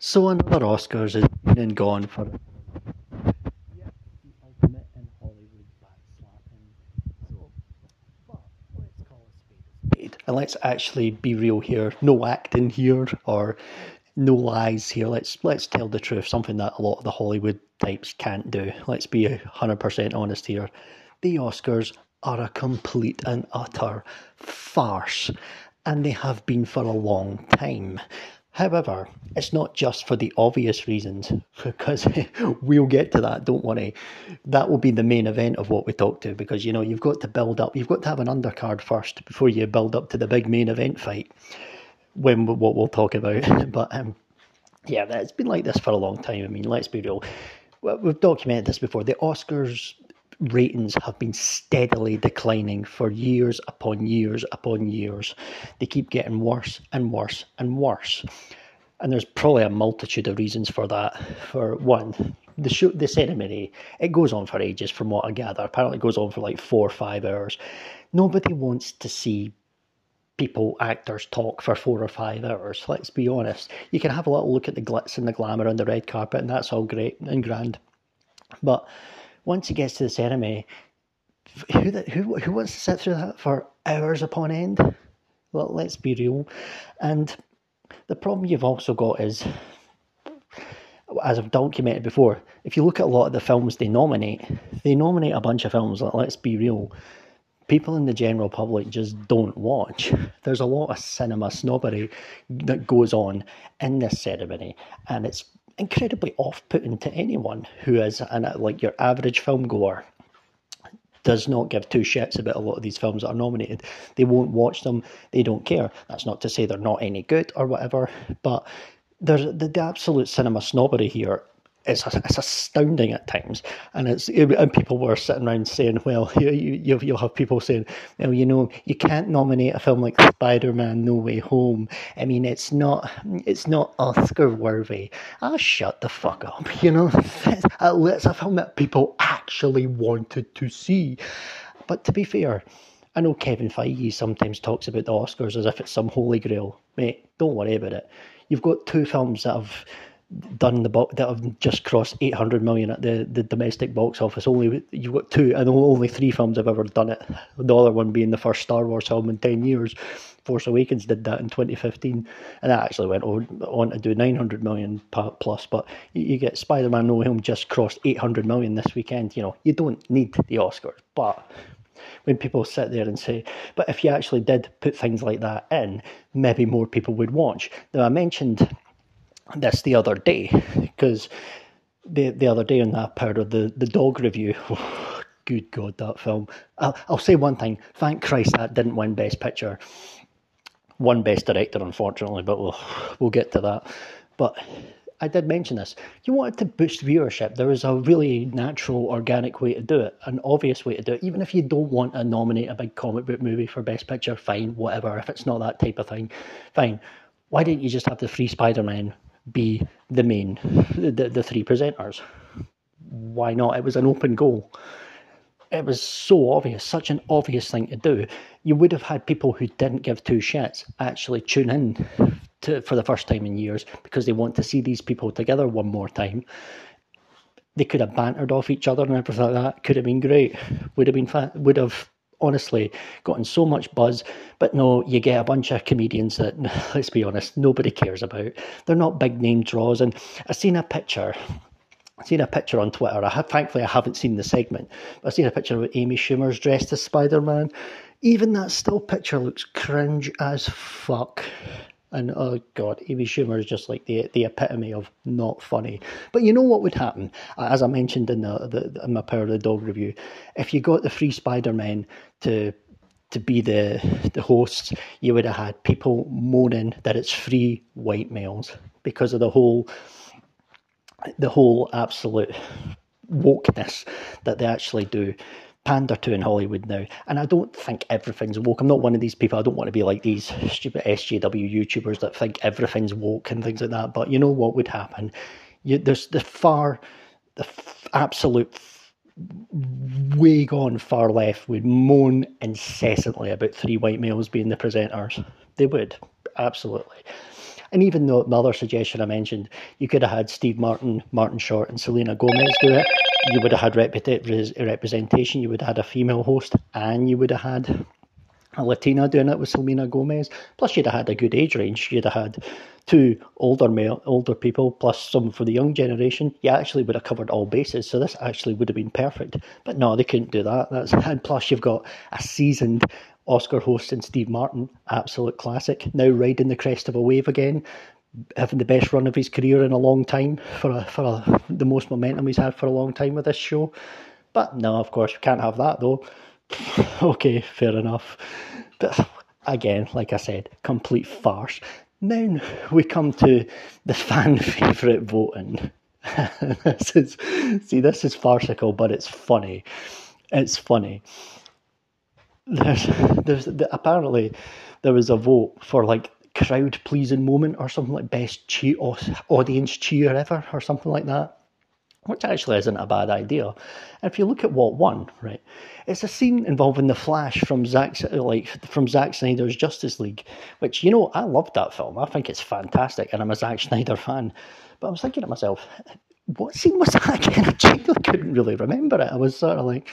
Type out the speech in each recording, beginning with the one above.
So another Oscars is been and gone for and let's actually be real here. No acting here, or no lies here. Let's let's tell the truth. Something that a lot of the Hollywood types can't do. Let's be hundred percent honest here. The Oscars are a complete and utter farce, and they have been for a long time. However, it's not just for the obvious reasons, because we'll get to that, don't worry. That will be the main event of what we talk to, because you know, you've got to build up, you've got to have an undercard first before you build up to the big main event fight, when what we'll talk about. but um, yeah, it's been like this for a long time. I mean, let's be real. We've documented this before. The Oscars ratings have been steadily declining for years upon years upon years. They keep getting worse and worse and worse. And there's probably a multitude of reasons for that. For one, the show, the ceremony, it goes on for ages from what I gather. Apparently it goes on for like four or five hours. Nobody wants to see people, actors talk for four or five hours. Let's be honest. You can have a little look at the glitz and the glamour on the red carpet, and that's all great and grand. But once he gets to this ceremony, who, who, who wants to sit through that for hours upon end? Well, let's be real. And the problem you've also got is, as I've documented before, if you look at a lot of the films they nominate, they nominate a bunch of films that, let's be real, people in the general public just don't watch. There's a lot of cinema snobbery that goes on in this ceremony, and it's incredibly off-putting to anyone who is an, uh, like your average film goer does not give two shits about a lot of these films that are nominated. They won't watch them. They don't care. That's not to say they're not any good or whatever, but there's the, the absolute cinema snobbery here it's, it's astounding at times, and it's and people were sitting around saying, well, you, you you'll have people saying, well, you know, you can't nominate a film like Spider-Man: No Way Home. I mean, it's not it's not Oscar worthy. Ah, shut the fuck up. You know, it's a film that people actually wanted to see. But to be fair, I know Kevin Feige sometimes talks about the Oscars as if it's some holy grail. Mate, don't worry about it. You've got two films that have done the box that have just crossed 800 million at the, the domestic box office. Only you've got two, and only three films have ever done it. The other one being the first Star Wars film in 10 years. Force Awakens did that in 2015, and that actually went on, on to do 900 million plus. But you get Spider Man No Way Home just crossed 800 million this weekend. You know, you don't need the Oscars, but when people sit there and say, but if you actually did put things like that in, maybe more people would watch. Now, I mentioned this the other day because the the other day on that Power of the the Dog review. Good God, that film! I'll, I'll say one thing. Thank Christ that didn't win Best Picture. Won Best Director, unfortunately, but we'll we'll get to that. But I did mention this. You wanted to boost viewership. There is a really natural, organic way to do it, an obvious way to do it. Even if you don't want to nominate a big comic book movie for Best Picture, fine, whatever. If it's not that type of thing, fine. Why didn't you just have the three Spider Man be the main, the, the three presenters. Why not? It was an open goal. It was so obvious, such an obvious thing to do. You would have had people who didn't give two shits actually tune in to, for the first time in years because they want to see these people together one more time. They could have bantered off each other and everything like that. Could have been great. Would have been fa- would have honestly gotten so much buzz. But no, you get a bunch of comedians that, let's be honest, nobody cares about. They're not big name draws. And I've seen a picture. I've seen a picture on Twitter. I have, thankfully, I haven't seen the segment. But I've seen a picture of Amy Schumer's dressed as Spider Man. Even that still picture looks cringe as fuck. And oh god, Amy Schumer is just like the the epitome of not funny. But you know what would happen, as I mentioned in the, the in my Power of the Dog review, if you got the free Spider Man to to be the the hosts, you would have had people moaning that it's free white males because of the whole the whole absolute wokeness that they actually do pander to in Hollywood now. And I don't think everything's woke. I'm not one of these people. I don't want to be like these stupid SJW YouTubers that think everything's woke and things like that. But you know what would happen? You, there's the far, the f- absolute way gone far left would moan incessantly about three white males being the presenters. They would, absolutely. And even though the other suggestion I mentioned, you could have had Steve Martin, Martin Short, and Selena Gomez do it. You would have had representation. You would have had a female host, and you would have had a Latina doing it with Selena Gomez. Plus, you'd have had a good age range. You'd have had two older male, older people, plus some for the young generation. You actually would have covered all bases. So this actually would have been perfect. But no, they couldn't do that. That's and plus you've got a seasoned Oscar host and Steve Martin, absolute classic. Now riding the crest of a wave again, having the best run of his career in a long time for a, for a, the most momentum he's had for a long time with this show. But no, of course, we can't have that though. okay, fair enough. But again, like I said, complete farce. Then we come to the fan favourite voting. this is see, this is farcical, but it's funny. It's funny. There's, there's the, apparently there was a vote for like crowd pleasing moment or something like best cheer audience cheer ever or something like that which actually isn't a bad idea. And if you look at what won, right, it's a scene involving the Flash from Zack, like from Zack Snyder's Justice League, which you know I loved that film. I think it's fantastic, and I'm a Zack Snyder fan. But I was thinking to myself, what scene was that again? I genuinely couldn't really remember it. I was sort of like,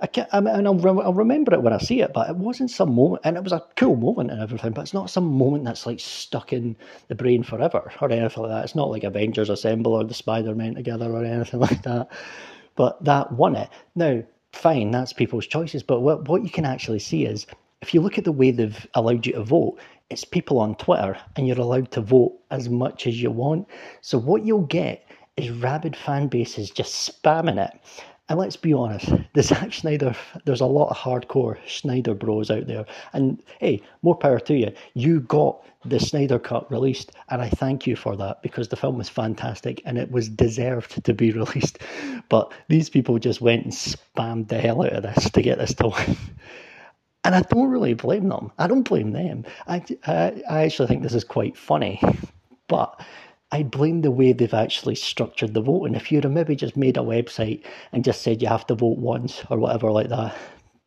I can't, I mean, I'll, re- I'll remember it when I see it, but it wasn't some moment, and it was a cool moment and everything, but it's not some moment that's like stuck in the brain forever or anything like that. It's not like Avengers Assemble or the Spider Man together or anything like that. But that won it. Now, fine, that's people's choices, but what, what you can actually see is if you look at the way they've allowed you to vote, it's people on Twitter and you're allowed to vote as much as you want. So what you'll get is rabid fan bases just spamming it. And let's be honest, the Zack Snyder, there's a lot of hardcore Snyder bros out there. And hey, more power to you. You got the Snyder Cut released, and I thank you for that because the film was fantastic and it was deserved to be released. But these people just went and spammed the hell out of this to get this to win. And I don't really blame them. I don't blame them. I, I, I actually think this is quite funny. But I blame the way they've actually structured the vote. And If you'd have maybe just made a website and just said you have to vote once or whatever like that,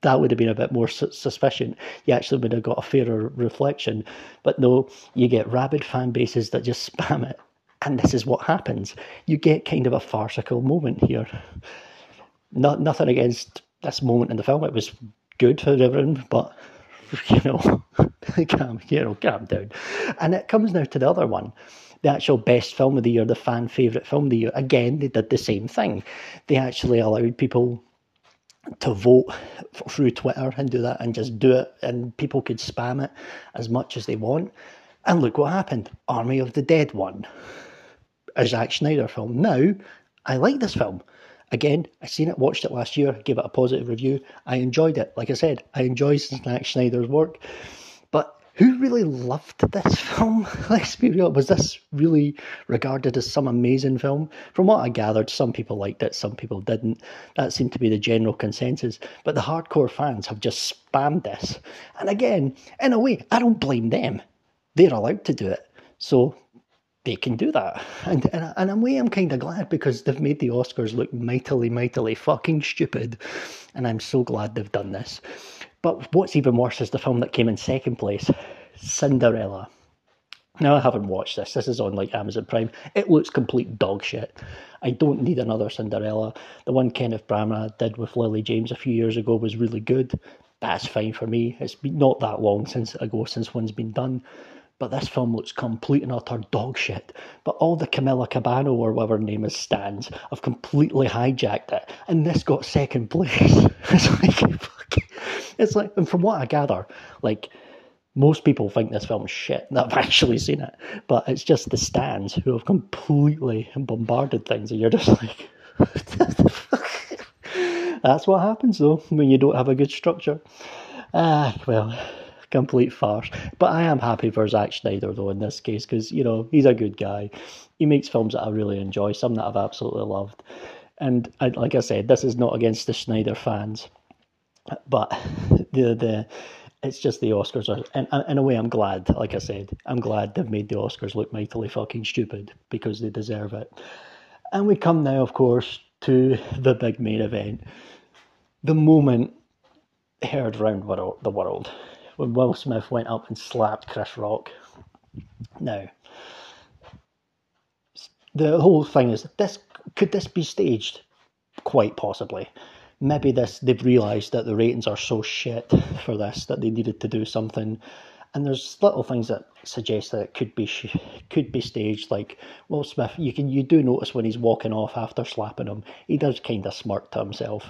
that would have been a bit more su- suspicion. You actually would have got a fairer reflection. But no, you get rabid fan bases that just spam it. And this is what happens. You get kind of a farcical moment here. Not nothing against this moment in the film. It was good for everyone, but you know, calm, you know, calm down. And it comes now to the other one the actual best film of the year, the fan favourite film of the year, again, they did the same thing. They actually allowed people to vote through Twitter and do that and just do it, and people could spam it as much as they want. And look what happened Army of the Dead won. A Zack Snyder film. Now, I like this film. Again, I seen it, watched it last year, gave it a positive review. I enjoyed it. Like I said, I enjoy Zack Snyder's work who really loved this film? Let's be real. Was this really regarded as some amazing film? From what I gathered, some people liked it, some people didn't. That seemed to be the general consensus. But the hardcore fans have just spammed this. And again, in a way, I don't blame them. They're allowed to do it. So they can do that. And, and, and in a way, I'm kind of glad because they've made the Oscars look mightily, mightily fucking stupid. And I'm so glad they've done this. But what's even worse is the film that came in second place, Cinderella. Now I haven't watched this. This is on like Amazon Prime. It looks complete dog shit. I don't need another Cinderella. The one Kenneth Branagh did with Lily James a few years ago was really good. That's fine for me. It's been not that long since ago since one's been done. But this film looks complete and utter dog shit. But all the Camilla Cabano or whatever her name is stands have completely hijacked it, and this got second place. it's like it's like, and from what I gather, like most people think this film's shit I've actually seen it, but it's just the stands who have completely bombarded things, and you're just like, that's what happens though when you don't have a good structure. Ah, well, complete farce. But I am happy for Zack Snyder though in this case because you know he's a good guy. He makes films that I really enjoy, some that I've absolutely loved. And I, like I said, this is not against the Snyder fans but the the it's just the Oscars are, and in a way, I'm glad. Like I said, I'm glad they've made the Oscars look mightily fucking stupid because they deserve it. And we come now, of course, to the big main event, the moment heard around the world when Will Smith went up and slapped Chris Rock. Now, the whole thing is this could this be staged? Quite possibly. Maybe this they've realised that the ratings are so shit for this that they needed to do something. And there's little things that suggest that it could be could be staged. Like Will Smith, you can you do notice when he's walking off after slapping him, he does kind of smirk to himself.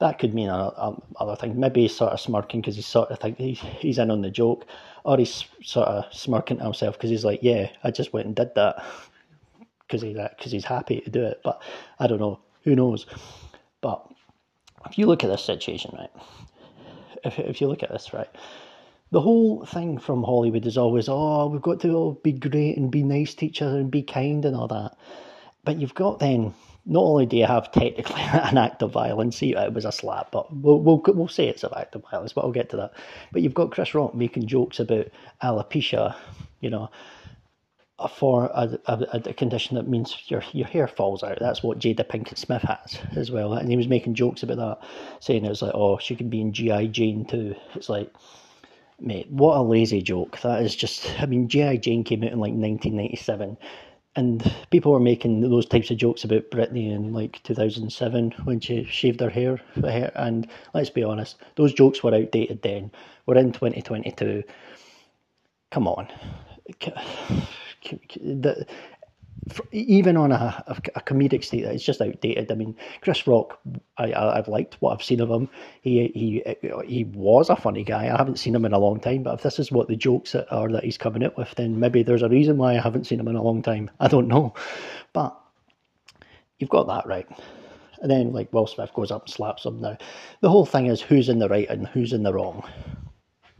That could mean other things. Maybe he's sort of smirking because he's sort of think he's, he's in on the joke, or he's sort of smirking to himself because he's like, yeah, I just went and did that because he's because he's happy to do it. But I don't know. Who knows? But if you look at this situation, right? If if you look at this, right? The whole thing from Hollywood is always, oh, we've got to all be great and be nice to each other and be kind and all that. But you've got then not only do you have technically an act of violence, see, it was a slap, but we'll, we'll, we'll say it's an act of violence, but I'll get to that. But you've got Chris Rock making jokes about alopecia, you know, for a, a, a, condition that means your your hair falls out. That's what Jada Pinkett Smith has as well. And he was making jokes about that, saying it was like, oh, she could be in G.I. Jane too. It's like, mate, what a lazy joke. That is just, I mean, G.I. Jane came out in like 1997. And people were making those types of jokes about Britney in like 2007 when she shaved her hair. And let's be honest, those jokes were outdated then. We're in 2022. Come on the, even on a, a, comedic state, it's just outdated. I mean, Chris Rock, I, I have liked what I've seen of him. He he he was a funny guy. I haven't seen him in a long time, but if this is what the jokes are that he's coming out with, then maybe there's a reason why I haven't seen him in a long time. I don't know, but you've got that right. And then like Will Smith goes up and slaps him. Now, the whole thing is who's in the right and who's in the wrong.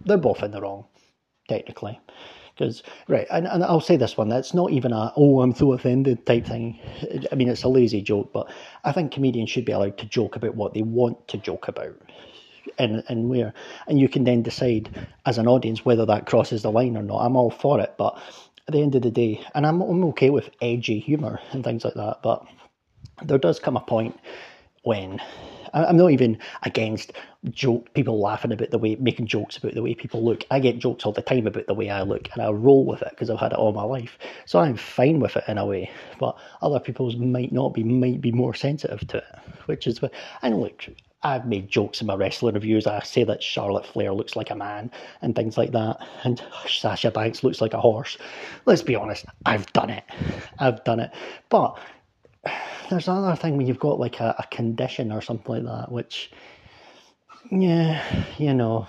They're both in the wrong, technically. Because right, and, and I'll say this one: that's not even a "oh, I'm so offended" type thing. I mean, it's a lazy joke, but I think comedians should be allowed to joke about what they want to joke about, and and where, and you can then decide as an audience whether that crosses the line or not. I'm all for it, but at the end of the day, and I'm I'm okay with edgy humour and things like that, but there does come a point when I'm not even against joke people laughing about the way making jokes about the way people look. I get jokes all the time about the way I look, and I roll with it because I've had it all my life. So I'm fine with it in a way. But other people's might not be, might be more sensitive to it, which is what. And look, I've made jokes in my wrestling reviews. I say that Charlotte Flair looks like a man and things like that, and Sasha Banks looks like a horse. Let's be honest, I've done it. I've done it. But there's another thing when you've got like a, a condition or something like that, which, yeah, you know,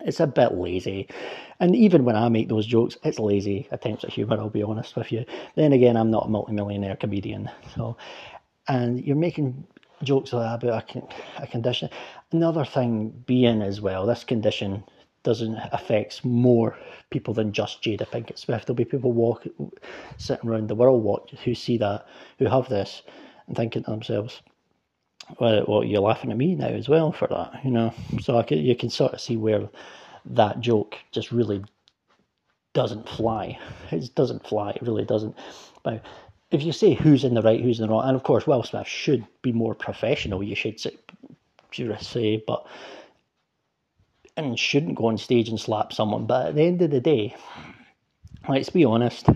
it's a bit lazy. And even when I make those jokes, it's lazy attempts at humour, I'll be honest with you. Then again, I'm not a multimillionaire comedian. So, and you're making jokes like that about a, a condition. Another thing being as well, this condition doesn't affects more people than just Jada Pinkett Smith. There'll be people walk, sitting around the world watch, who see that, who have this, and thinking to themselves, well, well, you're laughing at me now as well for that, you know. So can, you can sort of see where that joke just really doesn't fly. It doesn't fly. It really doesn't. But if you say who's in the right, who's in the wrong, and of course Will Smith should be more professional. You should say but and shouldn't go on stage and slap someone. But at the end of the day, let's be honest.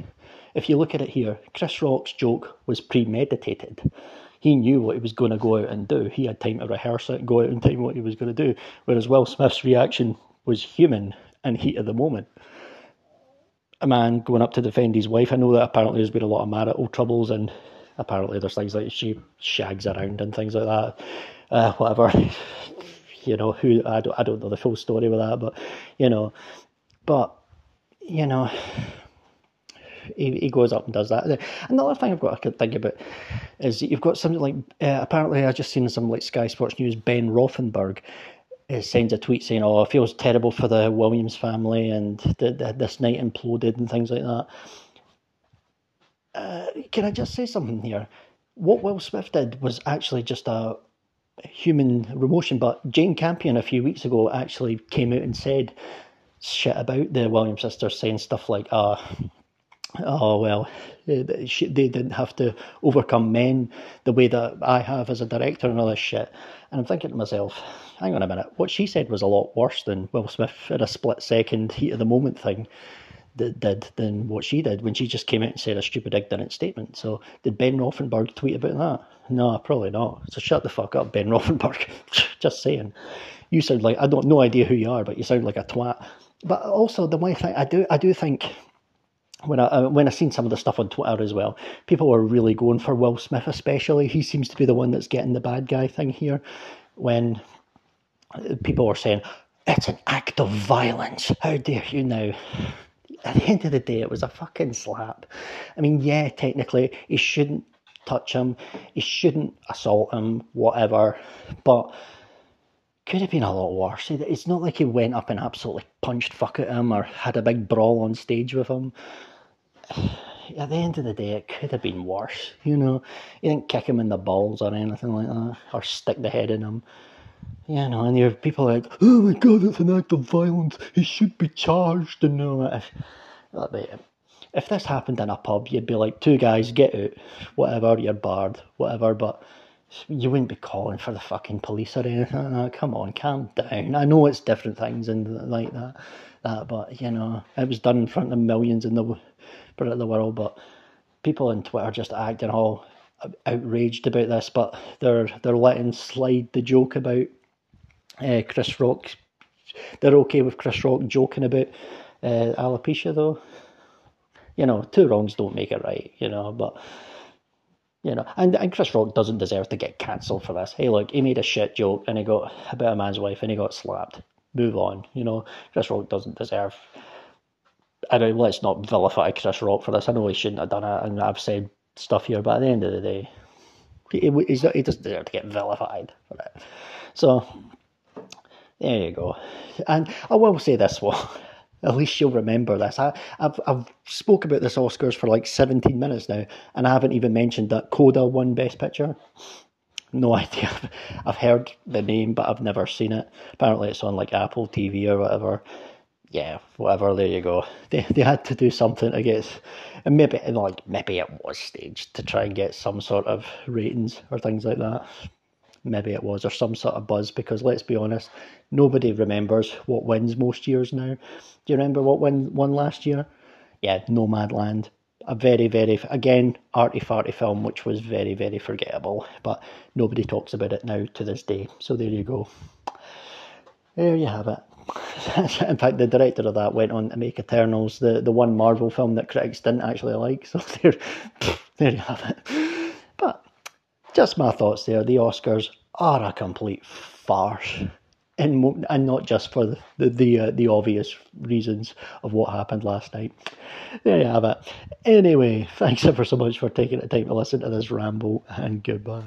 If you look at it here, Chris Rock's joke was premeditated. He knew what he was going to go out and do. He had time to rehearse it, go out and time what he was going to do. Whereas Will Smith's reaction was human and heat of the moment. A man going up to defend his wife. I know that apparently there's been a lot of marital troubles and apparently there's things like she shags around and things like that. Uh, whatever you know, who I don't, I don't know the full story with that, but you know, but you know, he, he goes up and does that. Another thing I've got to think about is that you've got something like uh, apparently I just seen some like Sky Sports News Ben Rothenberg uh, sends a tweet saying, "Oh, it feels terrible for the Williams family and the, the, this night imploded and things like that." Uh, can I just say something here? What Will Smith did was actually just a human emotion. But Jane Campion a few weeks ago actually came out and said shit about the Williams sisters, saying stuff like, "Ah, oh well, they didn't have to overcome men the way that I have as a director and all this shit." And I'm thinking to myself, hang on a minute, what she said was a lot worse than Will Smith in a split second heat of the moment thing. That did than what she did when she just came out and said a stupid ignorant statement. So did Ben Rothenberg tweet about that? No, probably not. So shut the fuck up, Ben Rothenberg. just saying. You sound like I don't no idea who you are, but you sound like a twat. But also the one thing I do I do think when I uh, when I seen some of the stuff on Twitter as well, people were really going for Will Smith, especially. He seems to be the one that's getting the bad guy thing here. When people were saying it's an act of violence, how dare you now? At the end of the day, it was a fucking slap. I mean, yeah, technically, he shouldn't touch him, he shouldn't assault him, whatever, but could have been a lot worse. It's not like he went up and absolutely punched fuck at him or had a big brawl on stage with him. At the end of the day, it could have been worse, you know. He didn't kick him in the balls or anything like that, or stick the head in him. You know, and you have people like, oh my god, it's an act of violence, he should be charged and all that. If, if this happened in a pub, you'd be like, two guys, get out, whatever, you're barred, whatever, but you wouldn't be calling for the fucking police or anything. Oh, come on, calm down. I know it's different things and like that, that, but you know, it was done in front of millions in the the world. But people on Twitter just acting all outraged about this, but they're they're letting slide the joke about uh, Chris Rock. They're okay with Chris Rock joking about uh, alopecia, though. You know, two wrongs don't make it right. You know, but you know, and, and Chris Rock doesn't deserve to get cancelled for this. Hey, look, he made a shit joke and he got about a man's wife and he got slapped. Move on. You know, Chris Rock doesn't deserve. I mean, let's not vilify Chris Rock for this. I know he shouldn't have done it, and I've said stuff here, but at the end of the day, he, he doesn't deserve to get vilified for it. So, there you go. And I will say this one. At least you'll remember this. I, have I've spoke about this Oscars for like 17 minutes now, and I haven't even mentioned that Coda won Best Picture. No idea. I've heard the name, but I've never seen it. Apparently, it's on like Apple TV or whatever. Yeah, whatever. There you go. They they had to do something I guess, and maybe and like maybe it was staged to try and get some sort of ratings or things like that maybe it was, or some sort of buzz, because let's be honest, nobody remembers what wins most years now. Do you remember what win, won last year? Yeah, Nomadland. A very, very, again, arty farty film, which was very, very forgettable, but nobody talks about it now to this day. So there you go. There you have it. In fact, the director of that went on to make Eternals, the, the one Marvel film that critics didn't actually like. So there, there you have it. But just my thoughts there. The Oscars are a complete farce. And, and not just for the the the, uh, the obvious reasons of what happened last night. There you have it. Anyway, thanks ever so much for taking the time to listen to this ramble, and goodbye.